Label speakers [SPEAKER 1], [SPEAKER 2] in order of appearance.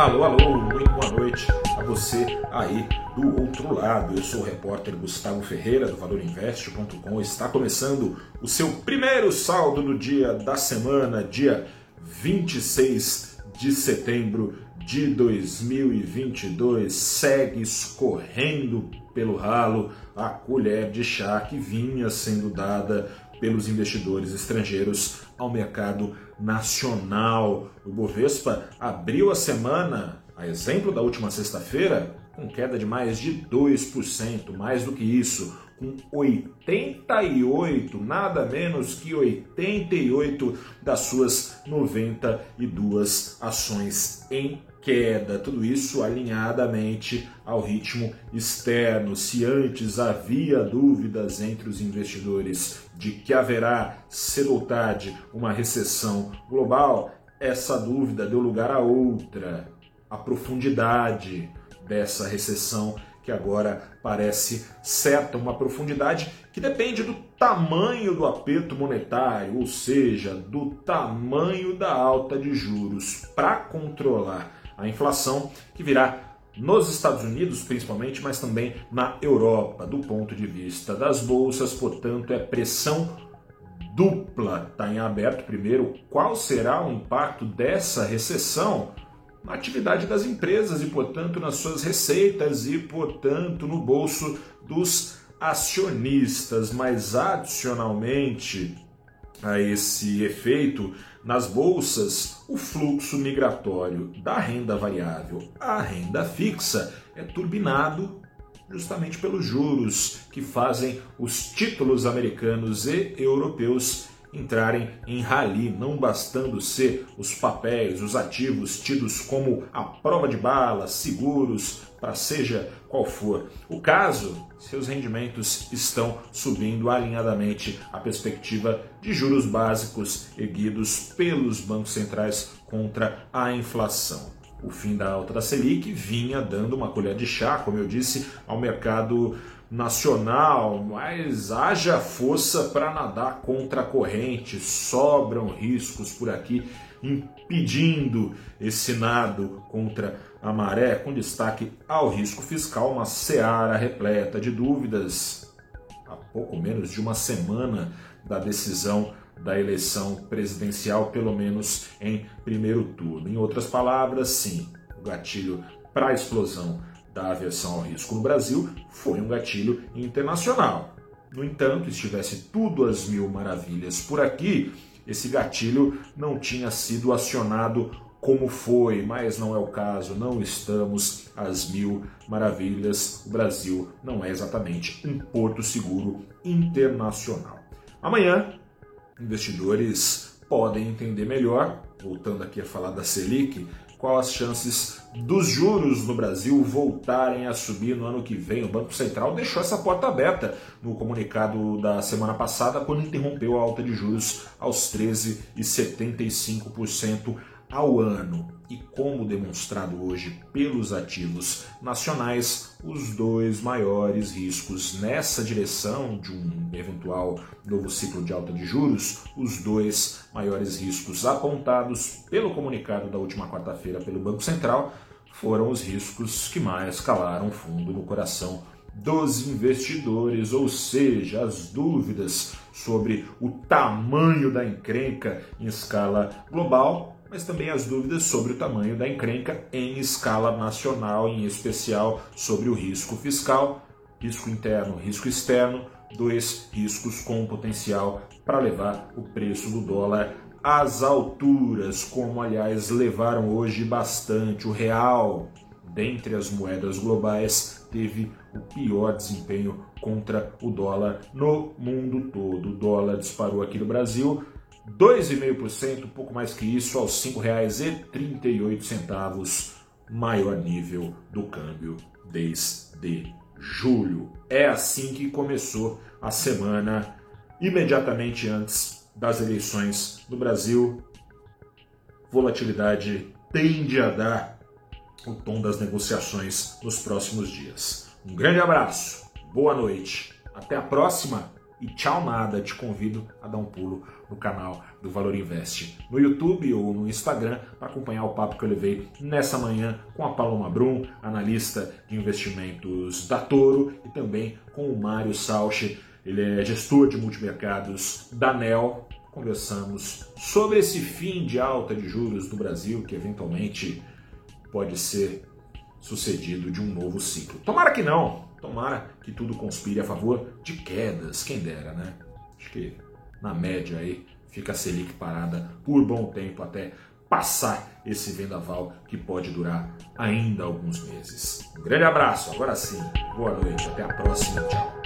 [SPEAKER 1] Alô, alô, muito boa noite a você aí do outro lado. Eu sou o repórter Gustavo Ferreira do ValorInvest.com. Está começando o seu primeiro saldo do dia da semana, dia 26 de setembro de 2022. Segue escorrendo pelo ralo a colher de chá que vinha sendo dada pelos investidores estrangeiros ao mercado nacional. O Bovespa abriu a semana, a exemplo da última sexta-feira, com queda de mais de 2%, mais do que isso, com 88, nada menos que 88 das suas 92 ações em queda. Tudo isso alinhadamente ao ritmo externo. Se antes havia dúvidas entre os investidores de que haverá cedo ou tarde uma recessão global, essa dúvida deu lugar a outra, a profundidade dessa recessão que agora parece certa, uma profundidade que depende do tamanho do aperto monetário, ou seja, do tamanho da alta de juros para controlar a inflação que virá nos Estados Unidos, principalmente, mas também na Europa. Do ponto de vista das bolsas, portanto, é pressão dupla. Está em aberto, primeiro, qual será o impacto dessa recessão na atividade das empresas e, portanto, nas suas receitas e, portanto, no bolso dos acionistas. Mas, adicionalmente a esse efeito, nas bolsas, o fluxo migratório da renda variável à renda fixa é turbinado justamente pelos juros que fazem os títulos americanos e europeus entrarem em rally, não bastando ser os papéis, os ativos tidos como a prova de bala, seguros, para seja qual for o caso, seus rendimentos estão subindo alinhadamente à perspectiva de juros básicos erguidos pelos bancos centrais contra a inflação. O fim da alta da Selic vinha dando uma colher de chá, como eu disse, ao mercado nacional, mas haja força para nadar contra a corrente, sobram riscos por aqui impedindo esse nado contra a maré, com destaque ao risco fiscal, uma seara repleta de dúvidas. Há pouco menos de uma semana da decisão da eleição presidencial, pelo menos em primeiro turno. Em outras palavras, sim, o gatilho para a explosão da aversão ao risco no Brasil foi um gatilho internacional. No entanto, estivesse tudo às mil maravilhas por aqui, esse gatilho não tinha sido acionado como foi, mas não é o caso, não estamos às mil maravilhas. O Brasil não é exatamente um porto seguro internacional. Amanhã, investidores podem entender melhor, voltando aqui a falar da Selic, qual as chances dos juros no Brasil voltarem a subir no ano que vem. O Banco Central deixou essa porta aberta no comunicado da semana passada, quando interrompeu a alta de juros aos 13,75% ao ano. E como demonstrado hoje pelos ativos nacionais, os dois maiores riscos nessa direção de um eventual novo ciclo de alta de juros, os dois maiores riscos apontados pelo comunicado da última quarta-feira pelo Banco Central foram os riscos que mais calaram fundo no coração dos investidores, ou seja, as dúvidas sobre o tamanho da encrenca em escala global mas também as dúvidas sobre o tamanho da encrenca em escala nacional, em especial sobre o risco fiscal, risco interno, risco externo, dois riscos com potencial para levar o preço do dólar às alturas, como aliás levaram hoje bastante. O real, dentre as moedas globais, teve o pior desempenho contra o dólar no mundo todo. O dólar disparou aqui no Brasil 2,5%, um pouco mais que isso, aos R$ 5,38, maior nível do câmbio desde julho. É assim que começou a semana, imediatamente antes das eleições no Brasil. Volatilidade tende a dar o tom das negociações nos próximos dias. Um grande abraço, boa noite, até a próxima e tchau nada, te convido a dar um pulo no canal do Valor Invest no YouTube ou no Instagram para acompanhar o papo que eu levei nessa manhã com a Paloma Brum, analista de investimentos da Toro, e também com o Mário Salchi, ele é gestor de multimercados da NEL. Conversamos sobre esse fim de alta de juros do Brasil que eventualmente pode ser sucedido de um novo ciclo. Tomara que não, tomara que tudo conspire a favor de quedas, quem dera, né? Acho que na média aí fica a Selic parada por bom tempo até passar esse vendaval que pode durar ainda alguns meses. Um grande abraço, agora sim, boa noite, até a próxima, tchau.